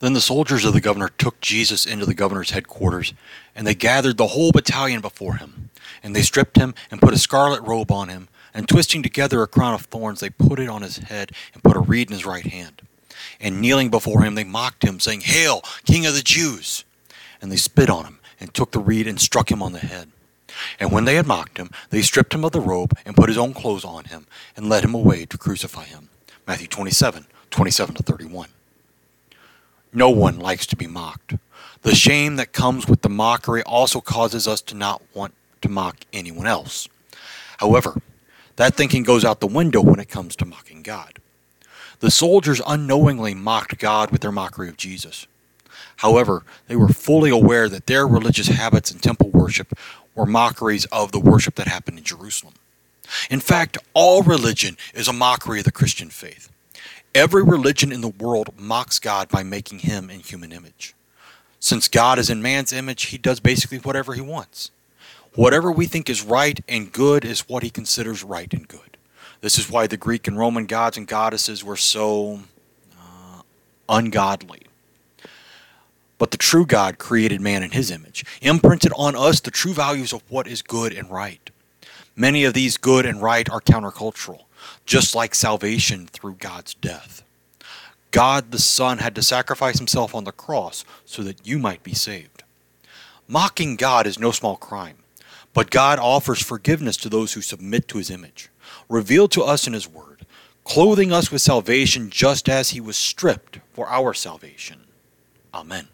Then the soldiers of the governor took Jesus into the governor's headquarters, and they gathered the whole battalion before him. And they stripped him and put a scarlet robe on him, and twisting together a crown of thorns, they put it on his head and put a reed in his right hand. And kneeling before him, they mocked him, saying, Hail, King of the Jews! And they spit on him, and took the reed and struck him on the head. And when they had mocked him, they stripped him of the robe and put his own clothes on him, and led him away to crucify him. Matthew 27, 27 to 31. No one likes to be mocked. The shame that comes with the mockery also causes us to not want to mock anyone else. However, that thinking goes out the window when it comes to mocking God. The soldiers unknowingly mocked God with their mockery of Jesus. However, they were fully aware that their religious habits and temple worship were mockeries of the worship that happened in Jerusalem. In fact, all religion is a mockery of the Christian faith. Every religion in the world mocks God by making him in human image. Since God is in man's image, he does basically whatever he wants. Whatever we think is right and good is what he considers right and good. This is why the Greek and Roman gods and goddesses were so uh, ungodly. But the true God created man in his image, imprinted on us the true values of what is good and right. Many of these good and right are countercultural, just like salvation through God's death. God the Son had to sacrifice himself on the cross so that you might be saved. Mocking God is no small crime, but God offers forgiveness to those who submit to his image, revealed to us in his word, clothing us with salvation just as he was stripped for our salvation. Amen.